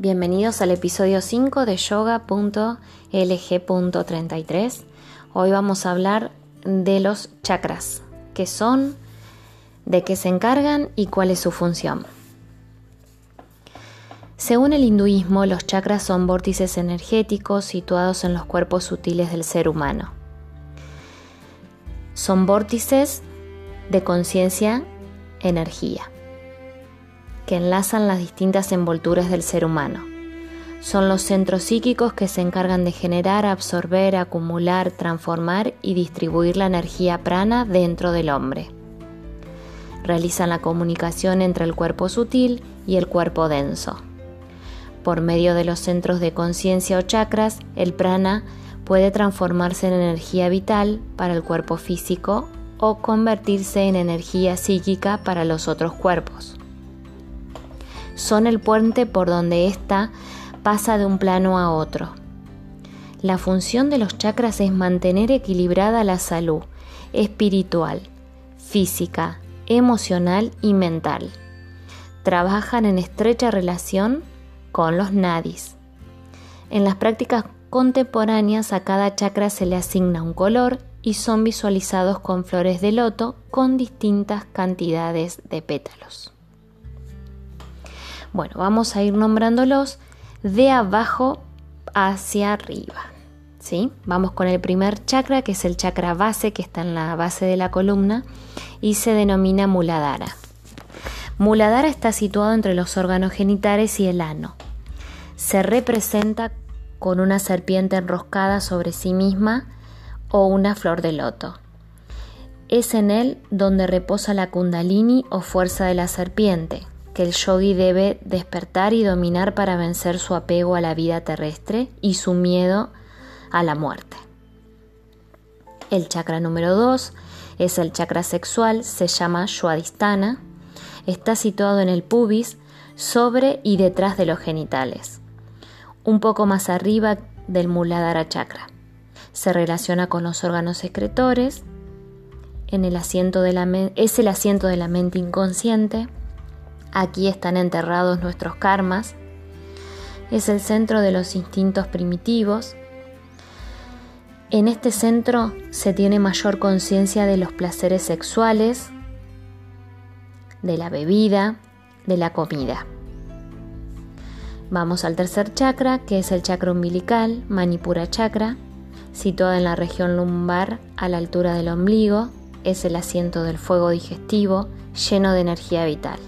Bienvenidos al episodio 5 de yoga.lg.33. Hoy vamos a hablar de los chakras, qué son, de qué se encargan y cuál es su función. Según el hinduismo, los chakras son vórtices energéticos situados en los cuerpos sutiles del ser humano. Son vórtices de conciencia-energía que enlazan las distintas envolturas del ser humano. Son los centros psíquicos que se encargan de generar, absorber, acumular, transformar y distribuir la energía prana dentro del hombre. Realizan la comunicación entre el cuerpo sutil y el cuerpo denso. Por medio de los centros de conciencia o chakras, el prana puede transformarse en energía vital para el cuerpo físico o convertirse en energía psíquica para los otros cuerpos son el puente por donde ésta pasa de un plano a otro. La función de los chakras es mantener equilibrada la salud espiritual, física, emocional y mental. Trabajan en estrecha relación con los nadis. En las prácticas contemporáneas a cada chakra se le asigna un color y son visualizados con flores de loto con distintas cantidades de pétalos. Bueno, vamos a ir nombrándolos de abajo hacia arriba. ¿sí? Vamos con el primer chakra, que es el chakra base, que está en la base de la columna y se denomina Muladhara. Muladhara está situado entre los órganos genitales y el ano. Se representa con una serpiente enroscada sobre sí misma o una flor de loto. Es en él donde reposa la kundalini o fuerza de la serpiente, que el yogi debe despertar y dominar para vencer su apego a la vida terrestre y su miedo a la muerte. El chakra número 2 es el chakra sexual, se llama Swadhisthana, está situado en el pubis, sobre y detrás de los genitales, un poco más arriba del Muladhara chakra. Se relaciona con los órganos secretores, en el asiento de la es el asiento de la mente inconsciente, Aquí están enterrados nuestros karmas. Es el centro de los instintos primitivos. En este centro se tiene mayor conciencia de los placeres sexuales, de la bebida, de la comida. Vamos al tercer chakra, que es el chakra umbilical, Manipura chakra, situado en la región lumbar a la altura del ombligo. Es el asiento del fuego digestivo, lleno de energía vital.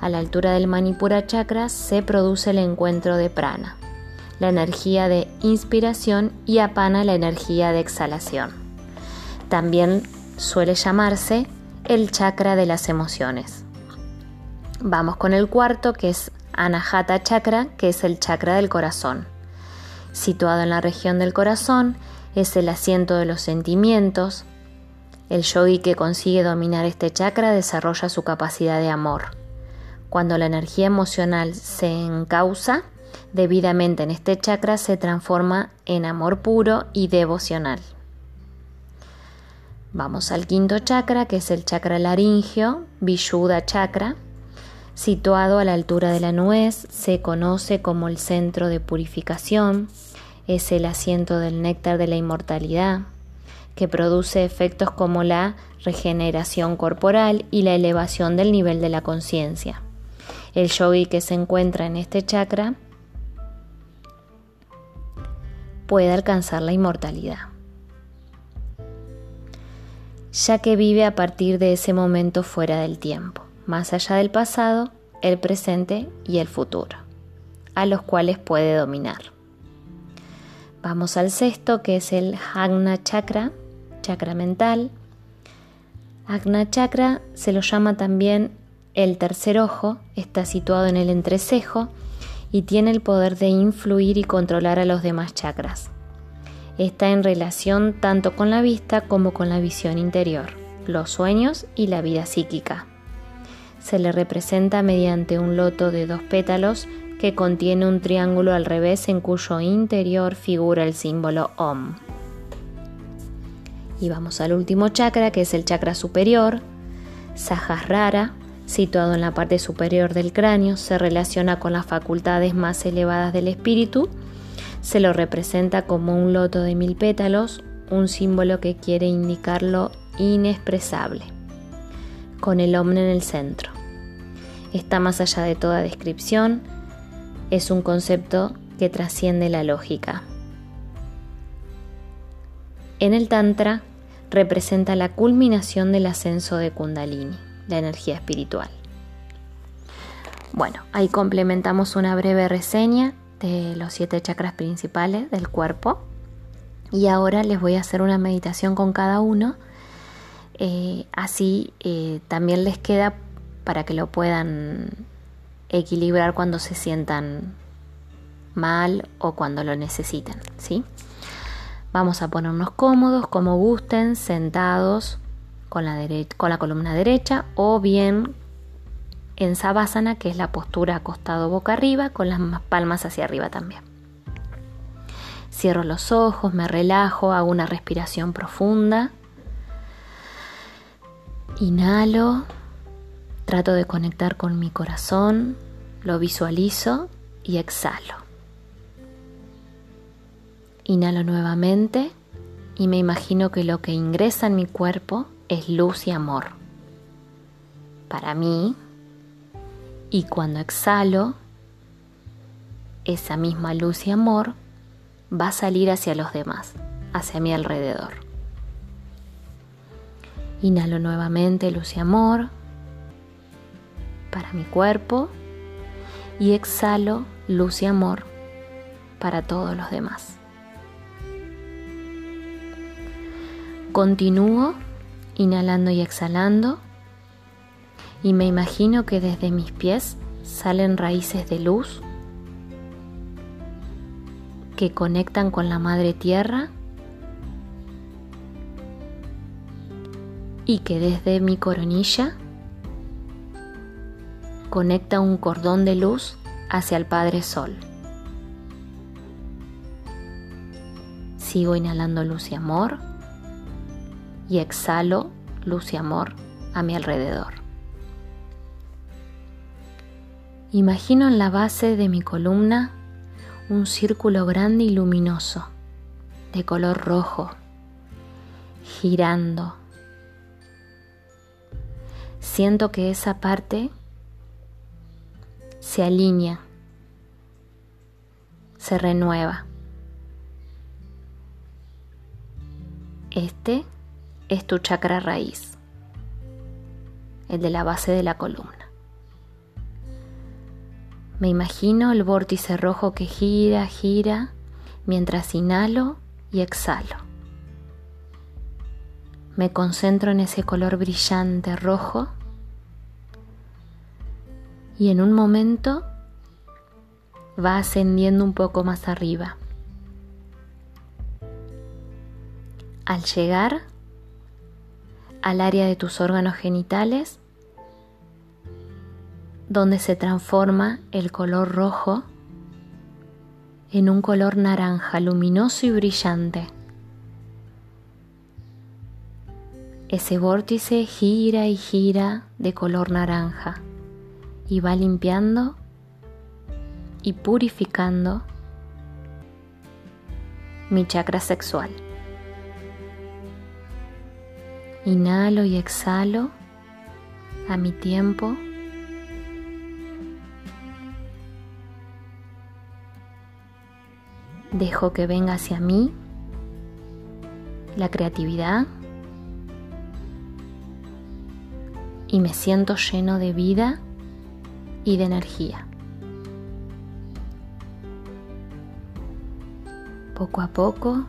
A la altura del Manipura chakra se produce el encuentro de prana, la energía de inspiración y apana la energía de exhalación. También suele llamarse el chakra de las emociones. Vamos con el cuarto que es Anahata chakra, que es el chakra del corazón. Situado en la región del corazón, es el asiento de los sentimientos. El yogi que consigue dominar este chakra desarrolla su capacidad de amor cuando la energía emocional se encausa debidamente en este chakra, se transforma en amor puro y devocional. Vamos al quinto chakra, que es el chakra laringio, Vishuddha chakra. Situado a la altura de la nuez, se conoce como el centro de purificación, es el asiento del néctar de la inmortalidad, que produce efectos como la regeneración corporal y la elevación del nivel de la conciencia. El yogi que se encuentra en este chakra puede alcanzar la inmortalidad, ya que vive a partir de ese momento fuera del tiempo, más allá del pasado, el presente y el futuro, a los cuales puede dominar. Vamos al sexto, que es el Agna Chakra, chakra mental. Agna Chakra se lo llama también el tercer ojo está situado en el entrecejo y tiene el poder de influir y controlar a los demás chakras. Está en relación tanto con la vista como con la visión interior, los sueños y la vida psíquica. Se le representa mediante un loto de dos pétalos que contiene un triángulo al revés en cuyo interior figura el símbolo Om. Y vamos al último chakra que es el chakra superior, Sahasrara, situado en la parte superior del cráneo, se relaciona con las facultades más elevadas del espíritu. Se lo representa como un loto de mil pétalos, un símbolo que quiere indicar lo inexpresable, con el hombre en el centro. Está más allá de toda descripción, es un concepto que trasciende la lógica. En el Tantra representa la culminación del ascenso de Kundalini, la energía espiritual. Bueno, ahí complementamos una breve reseña de los siete chakras principales del cuerpo y ahora les voy a hacer una meditación con cada uno, eh, así eh, también les queda para que lo puedan equilibrar cuando se sientan mal o cuando lo necesitan, ¿sí? Vamos a ponernos cómodos, como gusten, sentados con la, con la columna derecha o bien en Savasana, que es la postura acostado boca arriba, con las palmas hacia arriba también. Cierro los ojos, me relajo, hago una respiración profunda. Inhalo, trato de conectar con mi corazón, lo visualizo y exhalo. Inhalo nuevamente y me imagino que lo que ingresa en mi cuerpo es luz y amor. Para mí, y cuando exhalo, esa misma luz y amor va a salir hacia los demás, hacia mi alrededor. Inhalo nuevamente luz y amor para mi cuerpo y exhalo luz y amor para todos los demás. Continúo inhalando y exhalando y me imagino que desde mis pies salen raíces de luz que conectan con la madre tierra y que desde mi coronilla conecta un cordón de luz hacia el Padre Sol. Sigo inhalando luz y amor y exhalo luz y amor a mi alrededor. Imagino en la base de mi columna un círculo grande y luminoso, de color rojo, girando. Siento que esa parte se alinea, se renueva. Este es tu chakra raíz, el de la base de la columna. Me imagino el vórtice rojo que gira, gira, mientras inhalo y exhalo. Me concentro en ese color brillante rojo y en un momento va ascendiendo un poco más arriba. Al llegar al área de tus órganos genitales, donde se transforma el color rojo en un color naranja luminoso y brillante. Ese vórtice gira y gira de color naranja y va limpiando y purificando mi chakra sexual. Inhalo y exhalo a mi tiempo. Dejo que venga hacia mí la creatividad y me siento lleno de vida y de energía. Poco a poco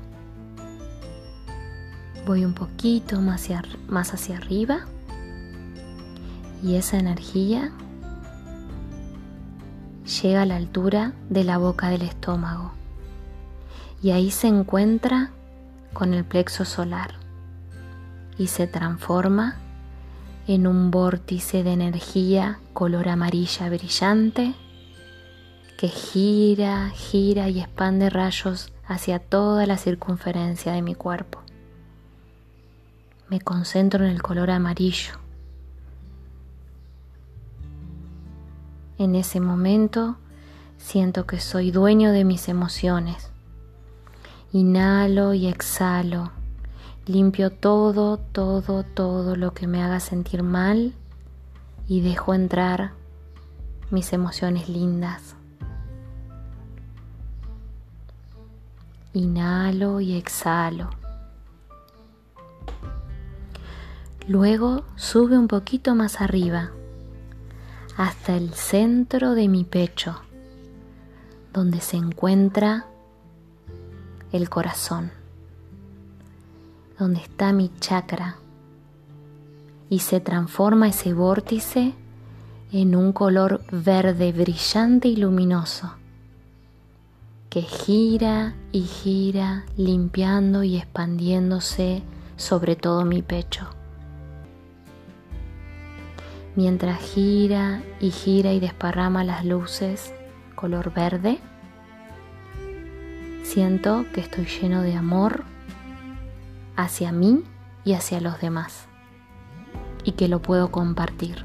voy un poquito más hacia, más hacia arriba. Y esa energía llega a la altura de la boca del estómago. Y ahí se encuentra con el plexo solar. Y se transforma en un vórtice de energía color amarilla brillante que gira, gira y expande rayos hacia toda la circunferencia de mi cuerpo me concentro en el color amarillo En ese momento siento que soy dueño de mis emociones. Inhalo y exhalo. Limpio todo, todo, todo lo que me haga sentir mal y dejo entrar mis emociones lindas. Inhalo y exhalo. Luego sube un poquito más arriba, hasta el centro de mi pecho, donde se encuentra el corazón, donde está mi chakra, y se transforma ese vórtice en un color verde brillante y luminoso que gira y gira limpiando y expandiéndose sobre todo mi pecho. Mientras gira y gira y desparrama las luces color verde, siento que estoy lleno de amor hacia mí y hacia los demás y que lo puedo compartir.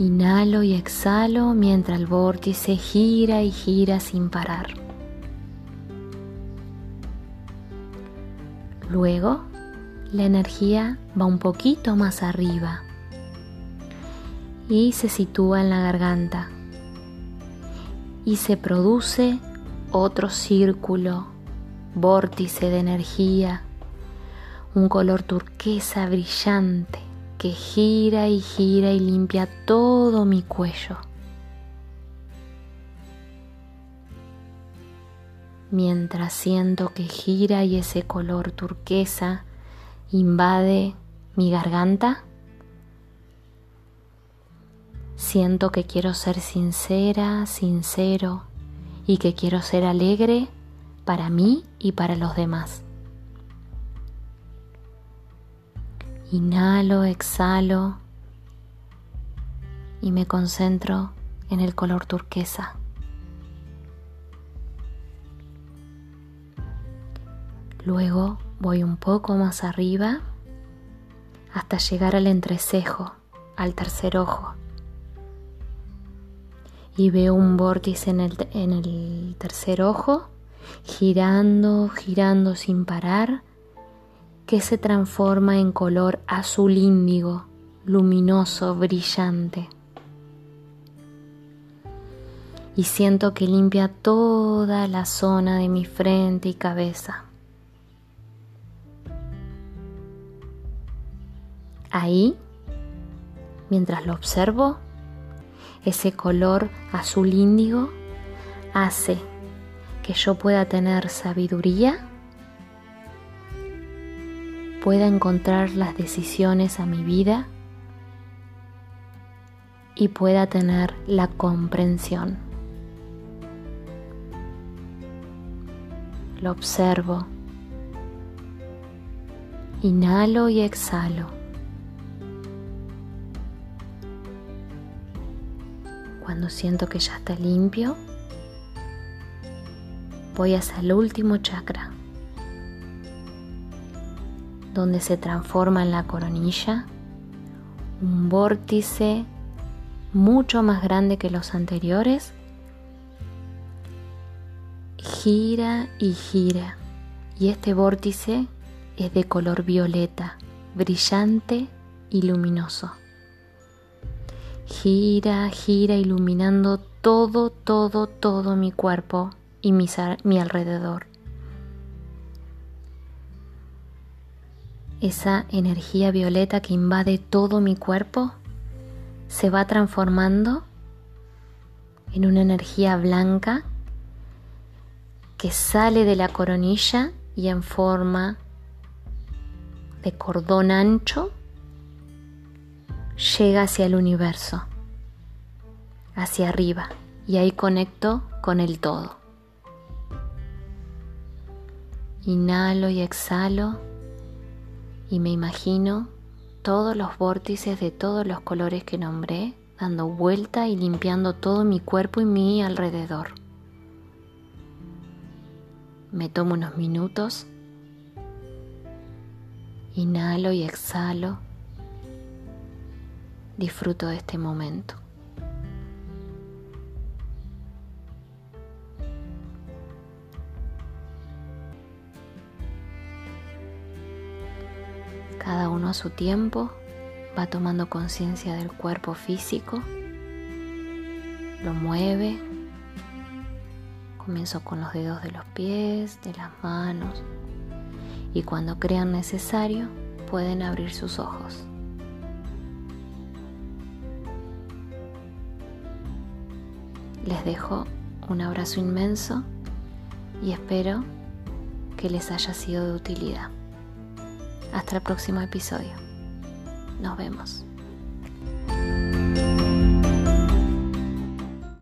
Inhalo y exhalo mientras el vórtice gira y gira sin parar. Luego, la energía va un poquito más arriba y se sitúa en la garganta y se produce otro círculo, vórtice de energía, un color turquesa brillante que gira y gira y limpia todo mi cuello. Mientras siento que gira y ese color turquesa invade mi garganta, siento que quiero ser sincera, sincero y que quiero ser alegre para mí y para los demás. Inhalo, exhalo y me concentro en el color turquesa. Luego voy un poco más arriba hasta llegar al entrecejo, al tercer ojo. Y veo un vórtice en el, en el tercer ojo, girando, girando sin parar que se transforma en color azul índigo, luminoso, brillante. Y siento que limpia toda la zona de mi frente y cabeza. Ahí, mientras lo observo, ese color azul índigo hace que yo pueda tener sabiduría pueda encontrar las decisiones a mi vida y pueda tener la comprensión. Lo observo. Inhalo y exhalo. Cuando siento que ya está limpio, voy hacia el último chakra donde se transforma en la coronilla, un vórtice mucho más grande que los anteriores, gira y gira, y este vórtice es de color violeta, brillante y luminoso. Gira, gira iluminando todo, todo, todo mi cuerpo y mi, alrededor. esa energía violeta que invade todo mi cuerpo se va transformando en una energía blanca que sale de la coronilla y en forma de cordón ancho llega hacia el universo, hacia arriba, y ahí conecto con el todo. Inhalo y exhalo y me imagino todos los vórtices de todos los colores que nombré dando vuelta y limpiando todo mi cuerpo y mi alrededor. Me tomo unos minutos, inhalo y exhalo, disfruto de este momento. Cada uno a su tiempo va tomando conciencia del cuerpo físico, lo mueve. Comienzo con los dedos de los pies, de las manos y cuando crean necesario pueden abrir sus ojos. Dejo un abrazo inmenso y espero que les haya sido de utilidad. Hasta el próximo episodio. Nos vemos.